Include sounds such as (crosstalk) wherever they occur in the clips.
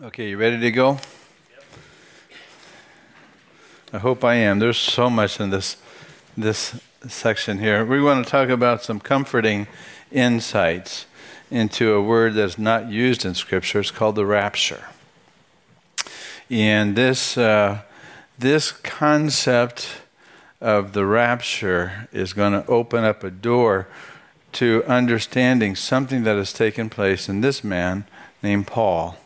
Okay, you ready to go? I hope I am. There's so much in this this section here. We want to talk about some comforting insights into a word that's not used in Scripture. It's called the rapture. And this uh, this concept of the rapture is going to open up a door to understanding something that has taken place in this man named Paul.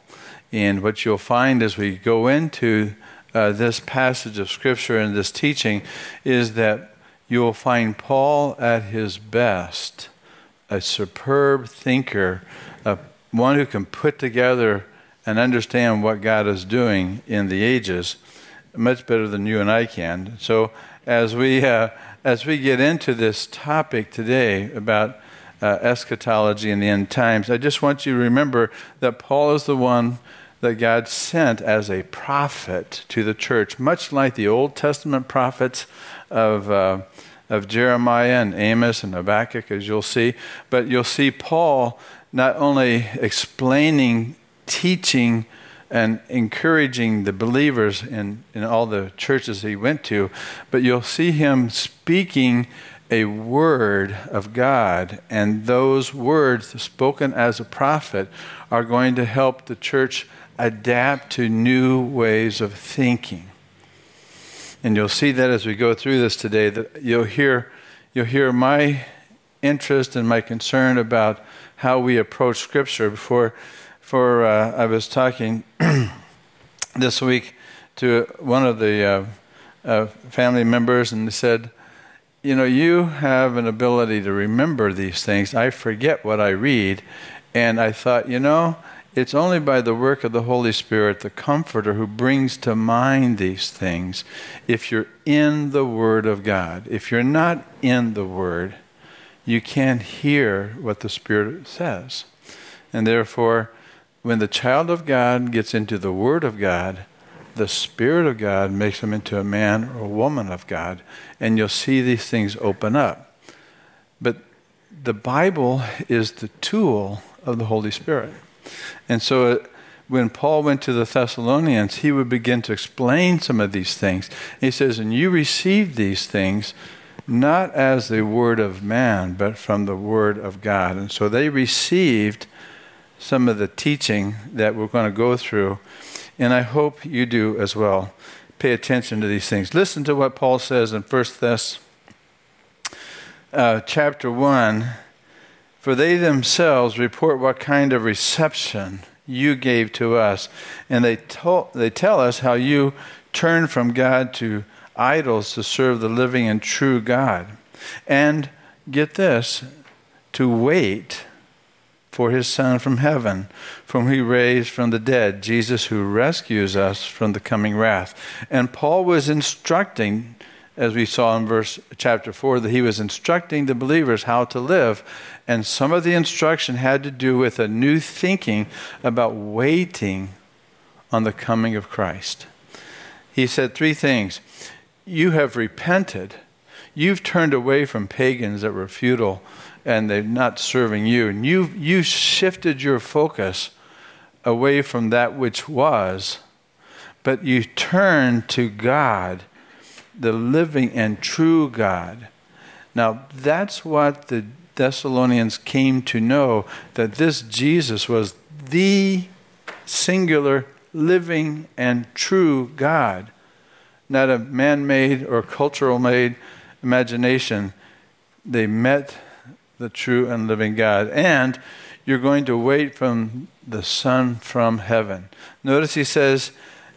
And what you'll find as we go into uh, this passage of Scripture and this teaching is that you'll find Paul at his best, a superb thinker, uh, one who can put together and understand what God is doing in the ages much better than you and I can. So as we uh, as we get into this topic today about uh, eschatology and the end times, I just want you to remember that Paul is the one that God sent as a prophet to the church, much like the Old Testament prophets of, uh, of Jeremiah and Amos and Habakkuk, as you'll see. But you'll see Paul not only explaining, teaching, and encouraging the believers in, in all the churches he went to, but you'll see him speaking a word of God, and those words spoken as a prophet are going to help the church adapt to new ways of thinking. And you'll see that as we go through this today, that you'll hear, you'll hear my interest and my concern about how we approach Scripture. Before, before uh, I was talking (clears throat) this week to one of the uh, uh, family members, and they said, You know, you have an ability to remember these things. I forget what I read. And I thought, you know, it's only by the work of the Holy Spirit, the Comforter, who brings to mind these things if you're in the Word of God. If you're not in the Word, you can't hear what the Spirit says. And therefore, when the child of God gets into the Word of God, the Spirit of God makes him into a man or a woman of God, and you'll see these things open up. But the Bible is the tool of the Holy Spirit. And so uh, when Paul went to the Thessalonians, he would begin to explain some of these things. He says, And you received these things not as the word of man, but from the word of God. And so they received some of the teaching that we're going to go through. And I hope you do as well. Pay attention to these things. Listen to what Paul says in 1 Thess uh, chapter 1 for they themselves report what kind of reception you gave to us. And they, they tell us how you turned from God to idols to serve the living and true God. And get this, to wait for his Son from heaven, whom he raised from the dead, Jesus who rescues us from the coming wrath. And Paul was instructing as we saw in verse chapter 4 that he was instructing the believers how to live. And some of the instruction had to do with a new thinking about waiting on the coming of Christ. He said three things. You have repented. You've turned away from pagans that were futile and they're not serving you. And you you shifted your focus away from that which was but you turned to God the living and true God. Now, that's what the Thessalonians came to know that this Jesus was the singular, living, and true God, not a man made or cultural made imagination. They met the true and living God. And you're going to wait from the Son from heaven. Notice he says,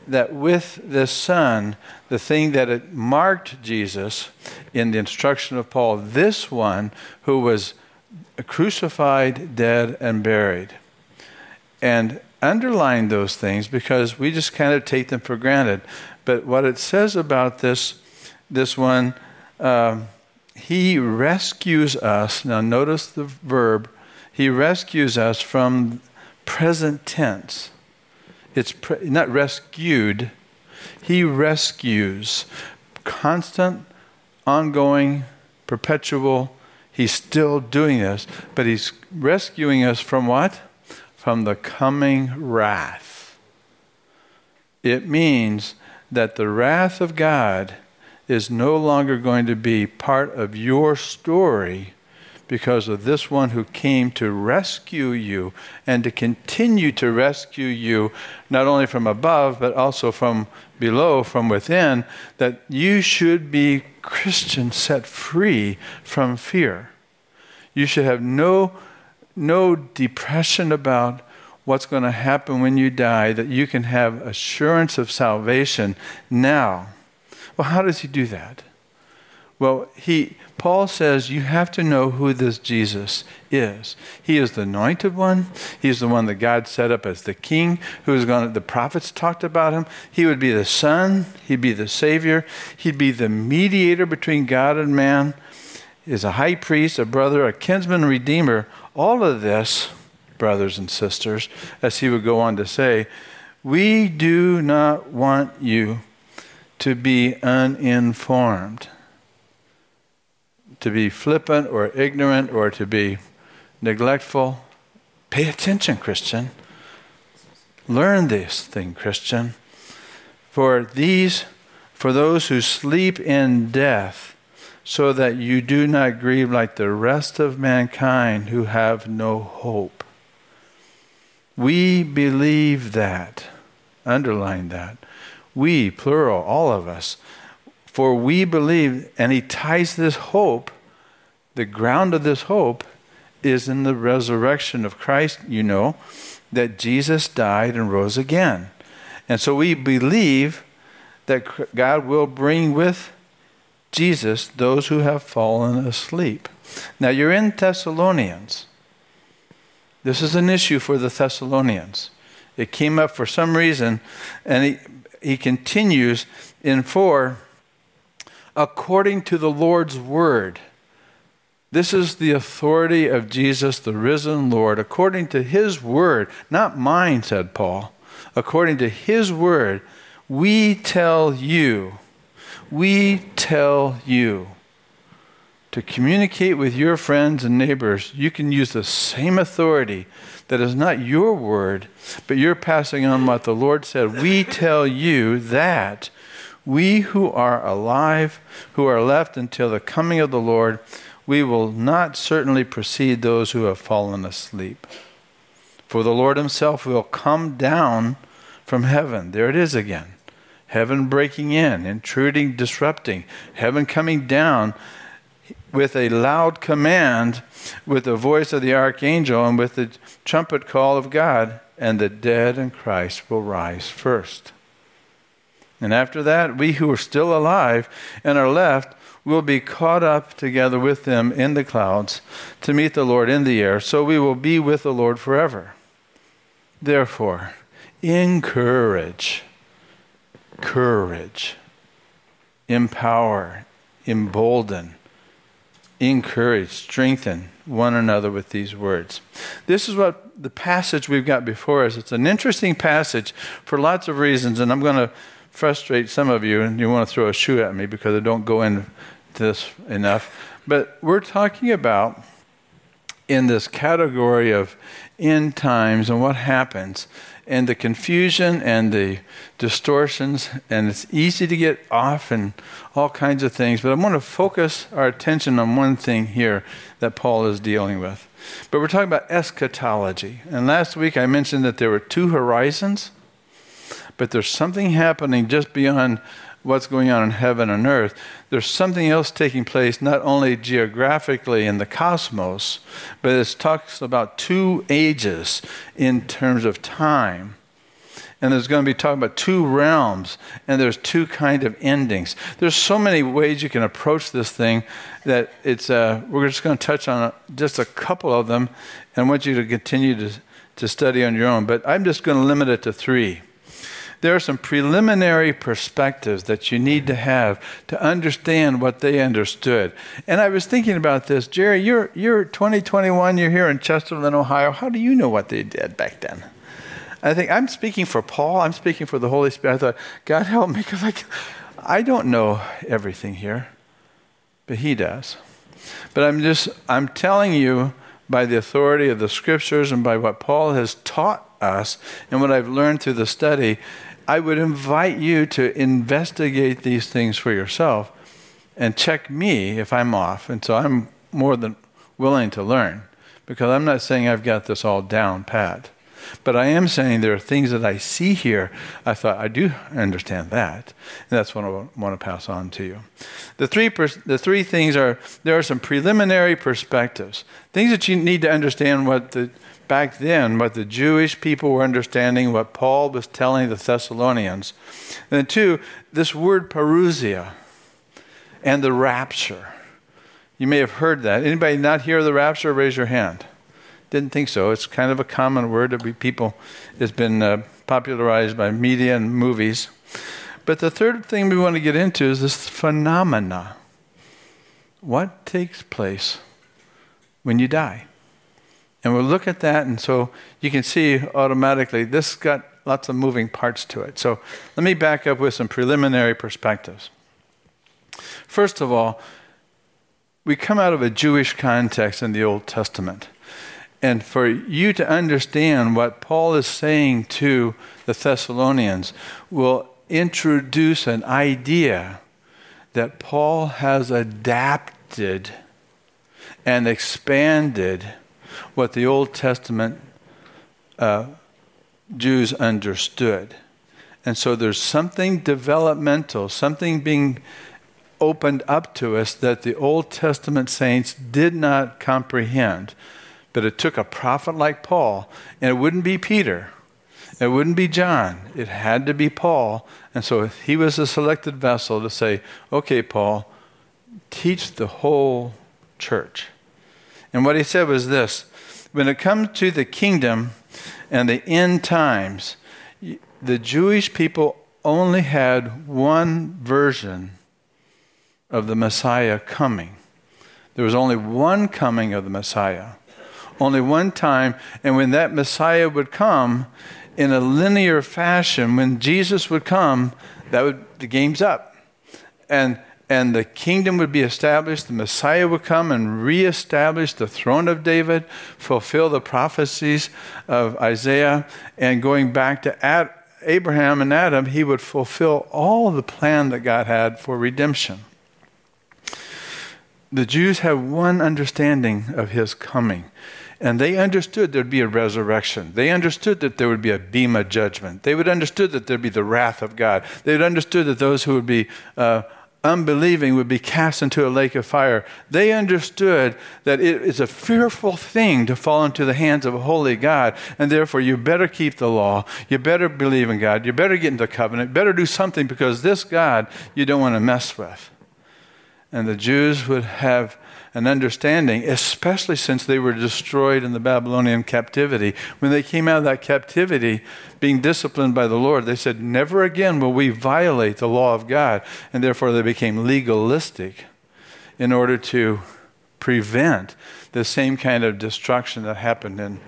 that with this Son, the thing that it marked Jesus in the instruction of Paul, this one who was crucified, dead, and buried. And underline those things because we just kind of take them for granted. But what it says about this, this one, um, he rescues us. Now, notice the verb. He rescues us from present tense it's pre- not rescued, he rescues. Constant, ongoing, perpetual. He's still doing this, but he's rescuing us from what? From the coming wrath. It means that the wrath of God is no longer going to be part of your story because of this one who came to rescue you and to continue to rescue you, not only from above, but also from below, from within, that you should be Christian set free from fear. You should have no, no depression about what's going to happen when you die, that you can have assurance of salvation now. Well, how does he do that? Well, he Paul says you have to know who this Jesus is. He is the anointed one. He's the one that God set up as the king who is going to, the prophets talked about him. He would be the son, he'd be the savior, he'd be the mediator between God and man. Is a high priest, a brother, a kinsman a redeemer. All of this, brothers and sisters, as he would go on to say, we do not want you to be uninformed to be flippant or ignorant or to be neglectful. Pay attention, Christian. Learn this thing, Christian. For these, for those who sleep in death, so that you do not grieve like the rest of mankind who have no hope. We believe that. Underline that. We, plural, all of us. For we believe, and he ties this hope the ground of this hope is in the resurrection of Christ, you know, that Jesus died and rose again. And so we believe that God will bring with Jesus those who have fallen asleep. Now you're in Thessalonians. This is an issue for the Thessalonians. It came up for some reason, and he, he continues in 4 according to the Lord's word. This is the authority of Jesus, the risen Lord, according to his word, not mine, said Paul. According to his word, we tell you, we tell you to communicate with your friends and neighbors. You can use the same authority that is not your word, but you're passing on what the Lord said. We tell you that we who are alive, who are left until the coming of the Lord, we will not certainly precede those who have fallen asleep. For the Lord Himself will come down from heaven. There it is again. Heaven breaking in, intruding, disrupting. Heaven coming down with a loud command, with the voice of the archangel, and with the trumpet call of God, and the dead in Christ will rise first. And after that, we who are still alive and are left will be caught up together with them in the clouds to meet the Lord in the air, so we will be with the Lord forever. Therefore, encourage, courage, empower, embolden, encourage, strengthen one another with these words. This is what the passage we've got before us. It's an interesting passage for lots of reasons, and I'm going to frustrate some of you, and you want to throw a shoe at me because I don't go in this enough. But we're talking about in this category of end times and what happens and the confusion and the distortions and it's easy to get off and all kinds of things but i want to focus our attention on one thing here that paul is dealing with but we're talking about eschatology and last week i mentioned that there were two horizons but there's something happening just beyond what's going on in heaven and earth, there's something else taking place not only geographically in the cosmos, but it talks about two ages in terms of time. And there's going to be talking about two realms, and there's two kind of endings. There's so many ways you can approach this thing that it's. Uh, we're just going to touch on just a couple of them, and I want you to continue to to study on your own. But I'm just going to limit it to three there are some preliminary perspectives that you need to have to understand what they understood. And I was thinking about this, Jerry, you're, you're 2021, you're here in Chesterland, Ohio. How do you know what they did back then? I think I'm speaking for Paul, I'm speaking for the Holy Spirit. I thought, God help me, because I, I don't know everything here, but He does. But I'm just, I'm telling you by the authority of the scriptures and by what Paul has taught us and what I've learned through the study, I would invite you to investigate these things for yourself and check me if I'm off. And so I'm more than willing to learn because I'm not saying I've got this all down pat. But I am saying there are things that I see here. I thought I do understand that, and that's what I want to pass on to you. The three pers- the three things are there are some preliminary perspectives, things that you need to understand what the back then what the Jewish people were understanding, what Paul was telling the Thessalonians. And then two, this word parousia and the rapture. You may have heard that. Anybody not hear the rapture? Raise your hand. Didn't think so. It's kind of a common word that people. It's been uh, popularized by media and movies. But the third thing we want to get into is this phenomena. What takes place when you die? And we'll look at that, and so you can see automatically this got lots of moving parts to it. So let me back up with some preliminary perspectives. First of all, we come out of a Jewish context in the Old Testament. And for you to understand what Paul is saying to the Thessalonians will introduce an idea that Paul has adapted and expanded what the Old Testament uh, Jews understood. And so there's something developmental, something being opened up to us that the Old Testament saints did not comprehend. But it took a prophet like Paul, and it wouldn't be Peter, it wouldn't be John, it had to be Paul. And so he was a selected vessel to say, okay, Paul, teach the whole church. And what he said was this when it comes to the kingdom and the end times, the Jewish people only had one version of the Messiah coming. There was only one coming of the Messiah, only one time. And when that Messiah would come in a linear fashion, when Jesus would come, that would the game's up. And and the kingdom would be established. The Messiah would come and reestablish the throne of David, fulfill the prophecies of Isaiah, and going back to Ad, Abraham and Adam, he would fulfill all the plan that God had for redemption the Jews have one understanding of his coming. And they understood there'd be a resurrection. They understood that there would be a bema judgment. They would understood that there'd be the wrath of God. They would understood that those who would be uh, unbelieving would be cast into a lake of fire. They understood that it is a fearful thing to fall into the hands of a holy God, and therefore you better keep the law. You better believe in God. You better get into covenant. Better do something because this God you don't want to mess with and the Jews would have an understanding, especially since they were destroyed in the Babylonian captivity. When they came out of that captivity, being disciplined by the Lord, they said, Never again will we violate the law of God. And therefore, they became legalistic in order to prevent the same kind of destruction that happened in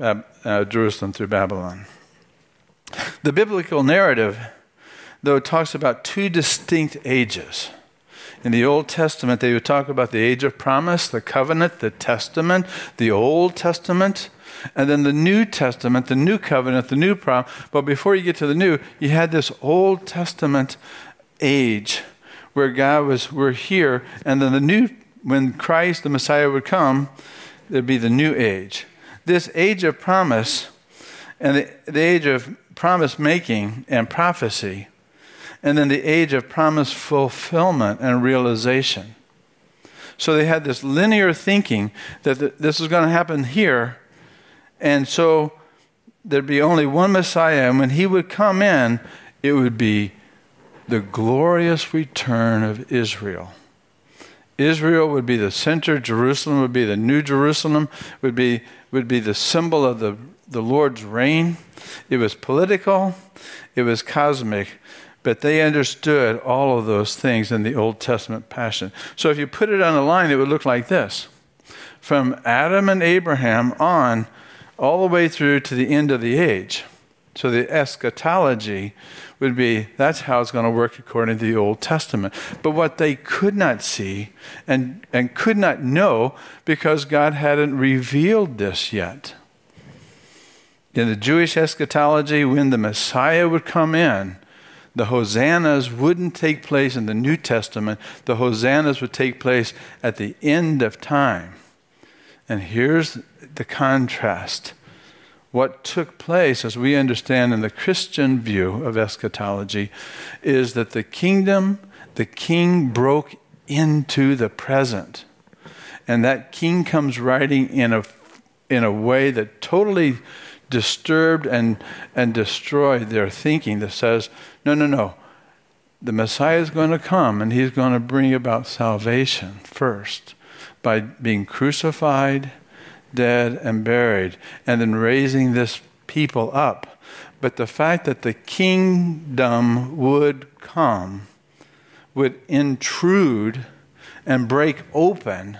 uh, uh, Jerusalem through Babylon. The biblical narrative, though, talks about two distinct ages. In the Old Testament, they would talk about the age of promise, the covenant, the testament, the Old Testament, and then the New Testament, the new covenant, the new promise. But before you get to the new, you had this Old Testament age where God was, we're here, and then the new, when Christ, the Messiah, would come, there'd be the new age. This age of promise and the, the age of promise making and prophecy and then the age of promise fulfillment and realization. So they had this linear thinking that this was going to happen here, and so there'd be only one Messiah, and when he would come in, it would be the glorious return of Israel. Israel would be the center, Jerusalem would be the new Jerusalem, would be, would be the symbol of the, the Lord's reign. It was political, it was cosmic, but they understood all of those things in the Old Testament passion. So if you put it on a line, it would look like this from Adam and Abraham on, all the way through to the end of the age. So the eschatology would be that's how it's going to work according to the Old Testament. But what they could not see and, and could not know because God hadn't revealed this yet. in the Jewish eschatology, when the Messiah would come in, the hosannas wouldn't take place in the New Testament. The hosannas would take place at the end of time. And here's the contrast. What took place, as we understand in the Christian view of eschatology, is that the kingdom, the king broke into the present. And that king comes riding in a, in a way that totally disturbed and, and destroyed their thinking that says, no, no, no. The Messiah is going to come and he's going to bring about salvation first by being crucified, dead, and buried, and then raising this people up. But the fact that the kingdom would come would intrude and break open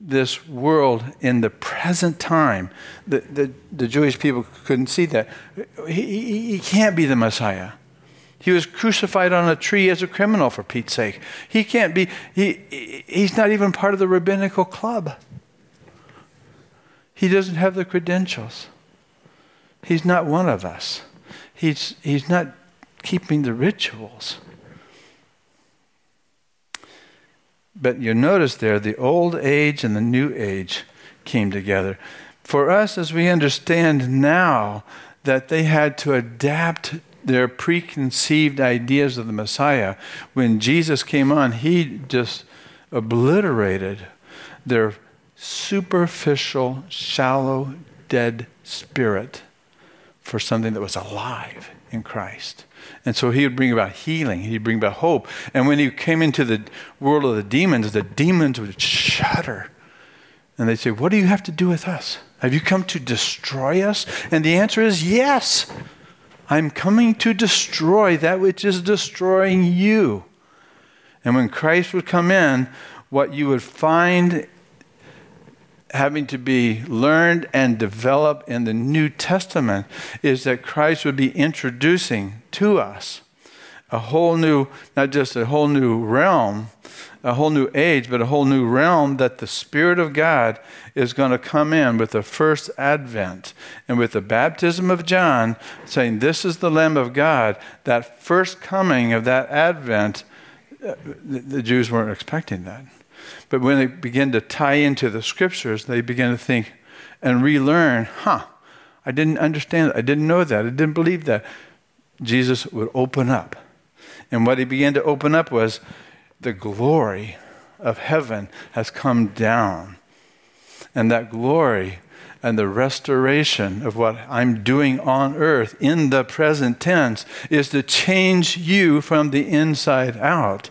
this world in the present time. The, the, the Jewish people couldn't see that. He, he, he, can't be the Messiah. He was crucified on a tree as a criminal, for Pete's sake. He can't be, he, he's not even part of the rabbinical club. He doesn't have the credentials. He's not one of us. He's, he's not keeping the rituals. But you notice there, the old age and the new age came together. For us, as we understand now that they had to adapt their preconceived ideas of the Messiah, when Jesus came on, he just obliterated their superficial, shallow, dead spirit for something that was alive in Christ. And so he would bring about healing, he'd bring about hope. And when he came into the world of the demons, the demons would shudder. And they'd say, What do you have to do with us? Have you come to destroy us? And the answer is yes. I'm coming to destroy that which is destroying you. And when Christ would come in, what you would find having to be learned and developed in the New Testament is that Christ would be introducing to us a whole new, not just a whole new realm, a whole new age, but a whole new realm that the Spirit of God is going to come in with the first advent and with the baptism of John, saying, This is the Lamb of God. That first coming of that advent, uh, the Jews weren't expecting that. But when they begin to tie into the scriptures, they begin to think and relearn, huh, I didn't understand. I didn't know that. I didn't believe that. Jesus would open up. And what he began to open up was the glory of heaven has come down. And that glory and the restoration of what I'm doing on earth in the present tense is to change you from the inside out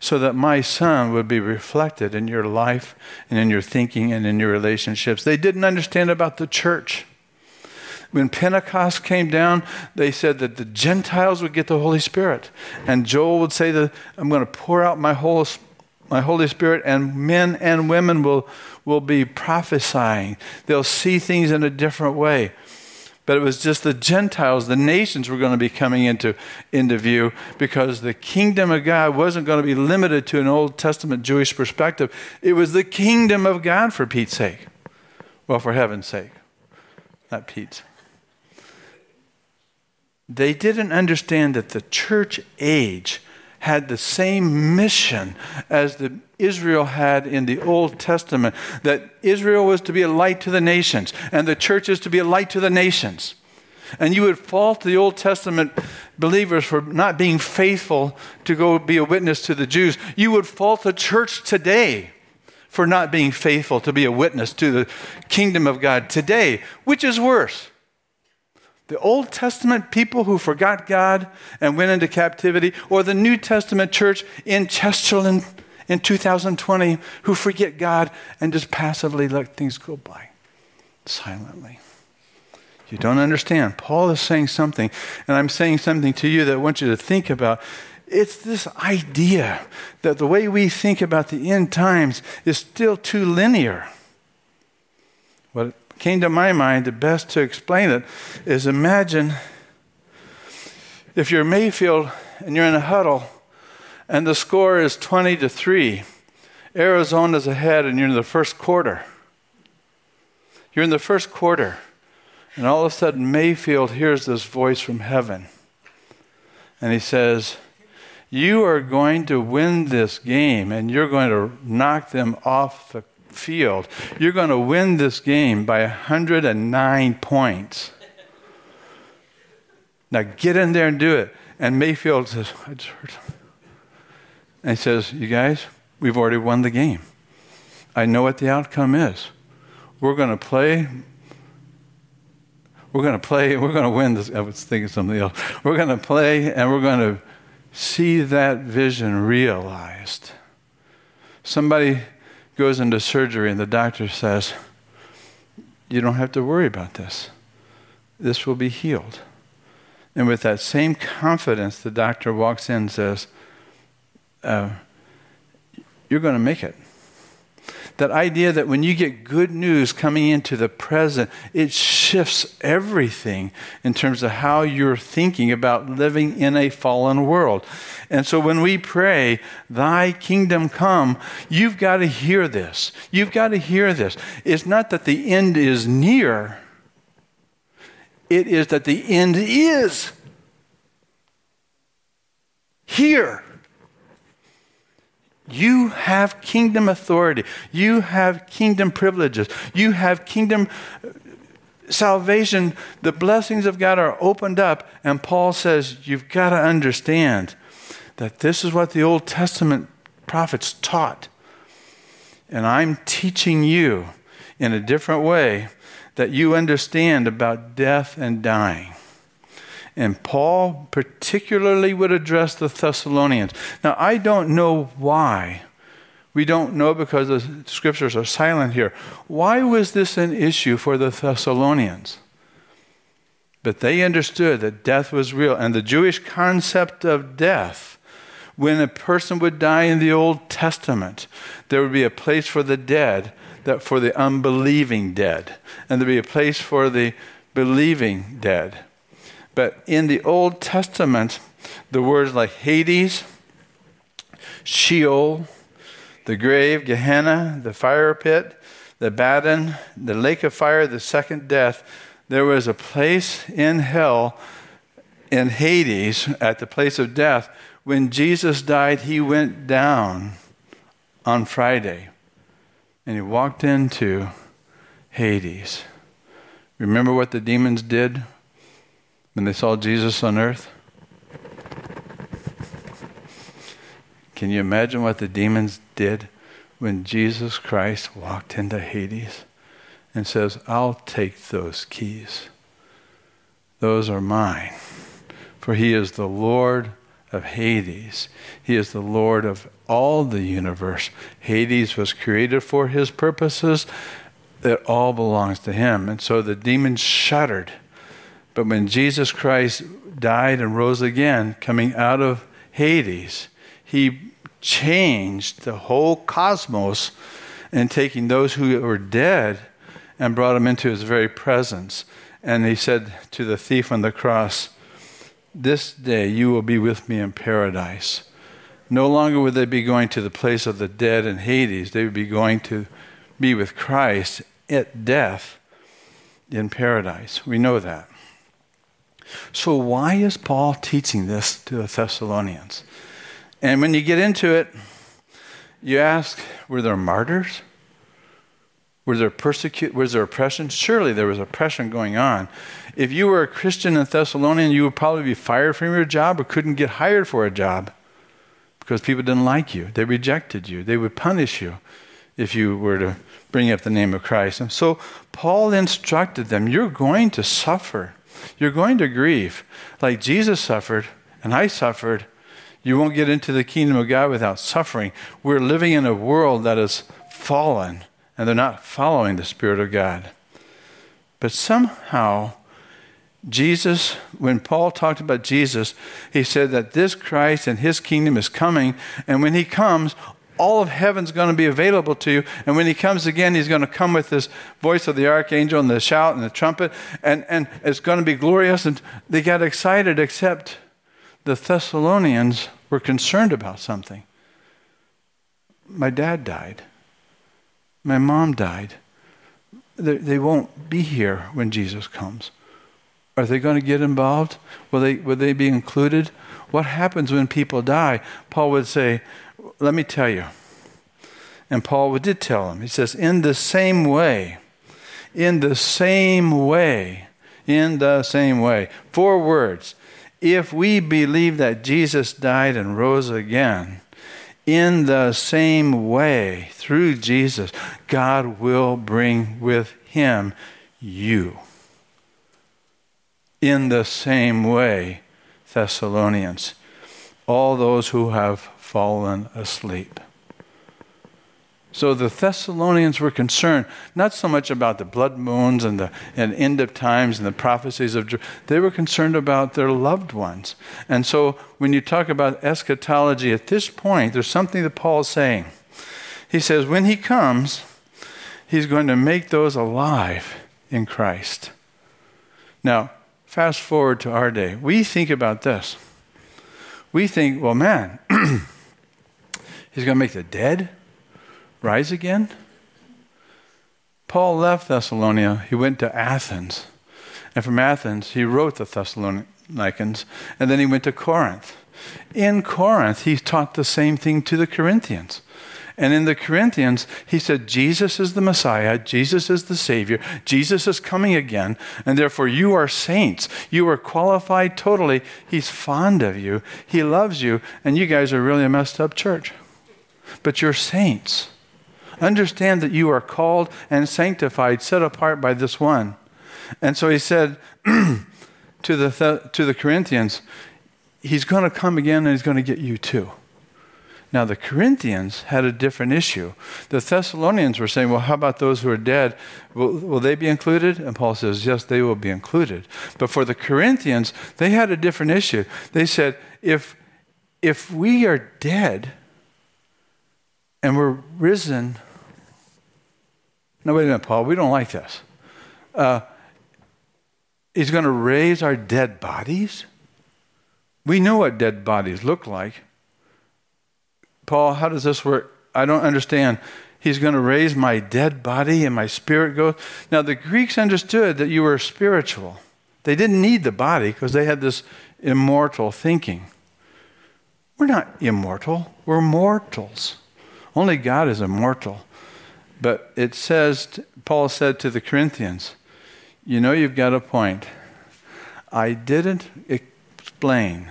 so that my son would be reflected in your life and in your thinking and in your relationships. They didn't understand about the church. When Pentecost came down, they said that the Gentiles would get the Holy Spirit. And Joel would say that I'm going to pour out my whole my Holy Spirit, and men and women will, will be prophesying. They'll see things in a different way but it was just the Gentiles, the nations were going to be coming into, into view because the kingdom of God wasn't going to be limited to an Old Testament Jewish perspective. It was the kingdom of God for Pete's sake. Well, for heaven's sake, not Pete's. They didn't understand that the church age had the same mission as the Israel had in the Old Testament that Israel was to be a light to the nations and the church is to be a light to the nations. And you would fault the Old Testament believers for not being faithful to go be a witness to the Jews. You would fault the church today for not being faithful to be a witness to the kingdom of God today. Which is worse? The Old Testament people who forgot God and went into captivity, or the New Testament church in Chesterland in 2020 who forget God and just passively let things go by silently. You don't understand. Paul is saying something, and I'm saying something to you that I want you to think about. It's this idea that the way we think about the end times is still too linear. What came to my mind, the best to explain it is imagine if you're Mayfield and you're in a huddle and the score is 20 to 3. Arizona's ahead and you're in the first quarter. You're in the first quarter And all of a sudden, Mayfield hears this voice from heaven. And he says, You are going to win this game and you're going to knock them off the field. You're going to win this game by 109 points. Now get in there and do it. And Mayfield says, I just heard. And he says, You guys, we've already won the game. I know what the outcome is. We're going to play. We're going to play. We're going to win this. I was thinking something else. We're going to play and we're going to see that vision realized. Somebody goes into surgery and the doctor says, You don't have to worry about this. This will be healed. And with that same confidence, the doctor walks in and says, uh, You're going to make it. That idea that when you get good news coming into the present, it shifts everything in terms of how you're thinking about living in a fallen world. And so when we pray, Thy kingdom come, you've got to hear this. You've got to hear this. It's not that the end is near, it is that the end is here. You have kingdom authority. You have kingdom privileges. You have kingdom uh, salvation. The blessings of God are opened up. And Paul says, You've got to understand that this is what the Old Testament prophets taught. And I'm teaching you in a different way that you understand about death and dying. And Paul particularly would address the Thessalonians. Now, I don't know why. We don't know because the scriptures are silent here. Why was this an issue for the Thessalonians? But they understood that death was real. And the Jewish concept of death, when a person would die in the Old Testament, there would be a place for the dead, that for the unbelieving dead. And there'd be a place for the believing dead. But in the Old Testament, the words like Hades, Sheol, the grave, Gehenna, the fire pit, the Abaddon, the lake of fire, the second death, there was a place in hell, in Hades, at the place of death. When Jesus died, he went down on Friday and he walked into Hades. Remember what the demons did when they saw Jesus on earth? Can you imagine what the demons did when Jesus Christ walked into Hades and says, I'll take those keys? Those are mine. For he is the Lord of Hades. He is the Lord of all the universe. Hades was created for his purposes. It all belongs to him. And so the demons shuddered but when Jesus Christ died and rose again, coming out of Hades, he changed the whole cosmos and taking those who were dead and brought them into his very presence. And he said to the thief on the cross, This day you will be with me in paradise. No longer would they be going to the place of the dead in Hades, they would be going to be with Christ at death in paradise. We know that. So, why is Paul teaching this to the Thessalonians? And when you get into it, you ask, were there martyrs? Were there persecute? Was there oppression? Surely there was oppression going on. If you were a Christian in Thessalonian, you would probably be fired from your job or couldn't get hired for a job because people didn't like you. They rejected you. They would punish you if you were to bring up the name of Christ. And so Paul instructed them, you're going to suffer. You're going to grieve. Like Jesus suffered and I suffered. You won't get into the kingdom of God without suffering. We're living in a world that is fallen and they're not following the Spirit of God. But somehow, Jesus, when Paul talked about Jesus, he said that this Christ and his kingdom is coming, and when he comes, all of heaven's going to be available to you. And when he comes again, he's going to come with this voice of the archangel and the shout and the trumpet, and, and it's going to be glorious. And they got excited, except the Thessalonians were concerned about something. My dad died. My mom died. they won't be here when Jesus comes. Are they going to get involved? Will they, will they be included? What happens when people die? Paul would say, Let me tell you. And Paul did tell him. He says, In the same way, in the same way, in the same way. Four words. If we believe that Jesus died and rose again, in the same way, through Jesus, God will bring with him you. In the same way, Thessalonians, all those who have fallen asleep. So the Thessalonians were concerned not so much about the blood moons and the and end of times and the prophecies of they were concerned about their loved ones. And so when you talk about eschatology at this point, there's something that Paul is saying. He says when he comes, he's going to make those alive in Christ. Now, fast forward to our day. We think about this. We think, well, man, (clears throat) he's going to make the dead rise again? Paul left Thessalonica. He went to Athens. And from Athens, he wrote the Thessalonians. And then he went to Corinth. In Corinth, he taught the same thing to the Corinthians. And in the Corinthians, he said, Jesus is the Messiah, Jesus is the Savior, Jesus is coming again, and therefore you are saints. You are qualified totally. He's fond of you, He loves you, and you guys are really a messed up church. But you're saints. Understand that you are called and sanctified, set apart by this one. And so he said (clears throat) to, the, to the Corinthians, He's going to come again and He's going to get you too. Now, the Corinthians had a different issue. The Thessalonians were saying, well, how about those who are dead? Will, will, they be included? And Paul says, yes, they will be included. But for the Corinthians, they had a different issue. They said, if, if we are dead and we're risen no, wait a minute, Paul. We don't like this. Uh, he's going to raise our dead bodies. We know what dead bodies look like. Paul, how does this work? I don't understand. He's going to raise my dead body and my spirit goes. Now, the Greeks understood that you were spiritual. They didn't need the body because they had this immortal thinking. We're not immortal, we're mortals. Only God is immortal. But it says, Paul said to the Corinthians, You know, you've got a point. I didn't explain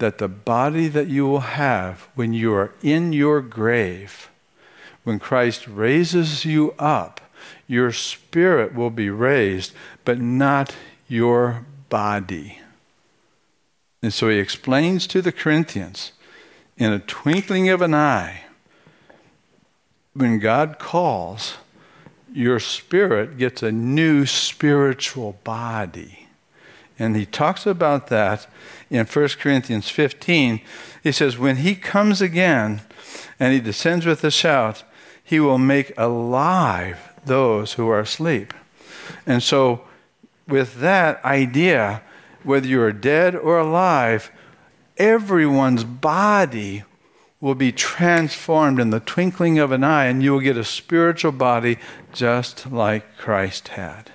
that the body that you will have when you are in your grave, when Christ raises you up, your spirit will be raised, but not your body. And so he explains to the Corinthians in a twinkling of an eye when God calls, your spirit gets a new spiritual body. And he talks about that in 1 Corinthians 15. He says, When he comes again and he descends with a shout, he will make alive those who are asleep. And so, with that idea, whether you are dead or alive, everyone's body will be transformed in the twinkling of an eye, and you will get a spiritual body just like Christ had.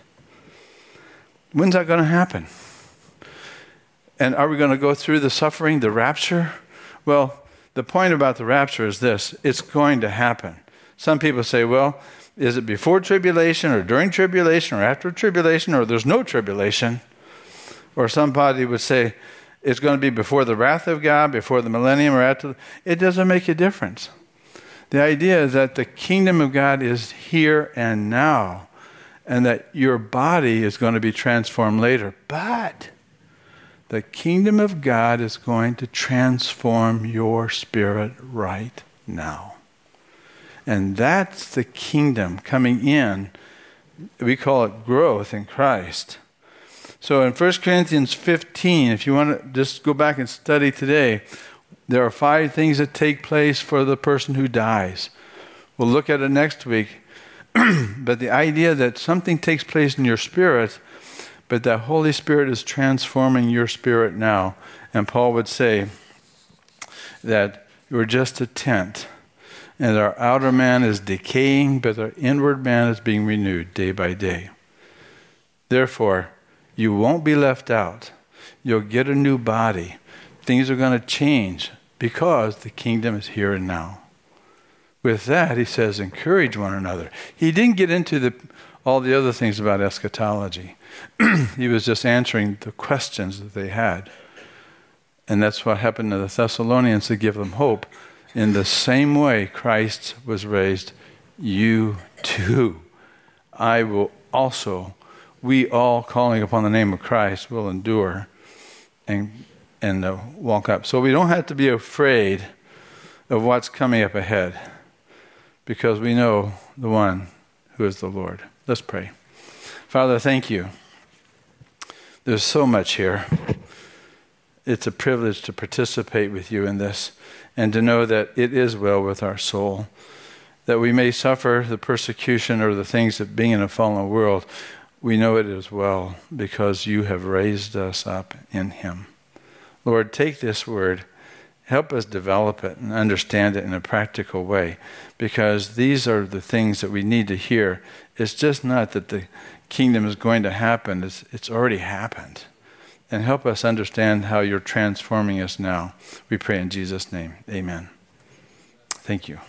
When's that going to happen? And are we going to go through the suffering, the rapture? Well, the point about the rapture is this it's going to happen. Some people say, well, is it before tribulation or during tribulation or after tribulation or there's no tribulation? Or somebody would say, it's going to be before the wrath of God, before the millennium, or after. It doesn't make a difference. The idea is that the kingdom of God is here and now, and that your body is going to be transformed later. But the kingdom of God is going to transform your spirit right now. And that's the kingdom coming in. We call it growth in Christ. So in 1 Corinthians 15, if you want to just go back and study today, there are five things that take place for the person who dies. We'll look at it next week. (clears throat) but the idea that something takes place in your spirit, but that Holy Spirit is transforming your spirit now. And Paul would say that you're just a tent. And our outer man is decaying, but our inward man is being renewed day by day. Therefore, you won't be left out. You'll get a new body. Things are going to change because the kingdom is here and now. With that, he says, encourage one another. He didn't get into the, all the other things about eschatology. (clears throat) he was just answering the questions that they had. And that's what happened to the Thessalonians to give them hope. In the same way Christ was raised, you too. I will also, we all calling upon the name of Christ will endure and, and uh, walk up. So we don't have to be afraid of what's coming up ahead because we know the one who is the Lord. Let's pray. Father, thank you. There's so much here. It's a privilege to participate with you in this and to know that it is well with our soul. That we may suffer the persecution or the things of being in a fallen world, we know it as well because you have raised us up in Him. Lord, take this word, help us develop it and understand it in a practical way because these are the things that we need to hear. It's just not that the kingdom is going to happen, it's, it's already happened. And help us understand how you're transforming us now. We pray in Jesus' name. Amen. Thank you.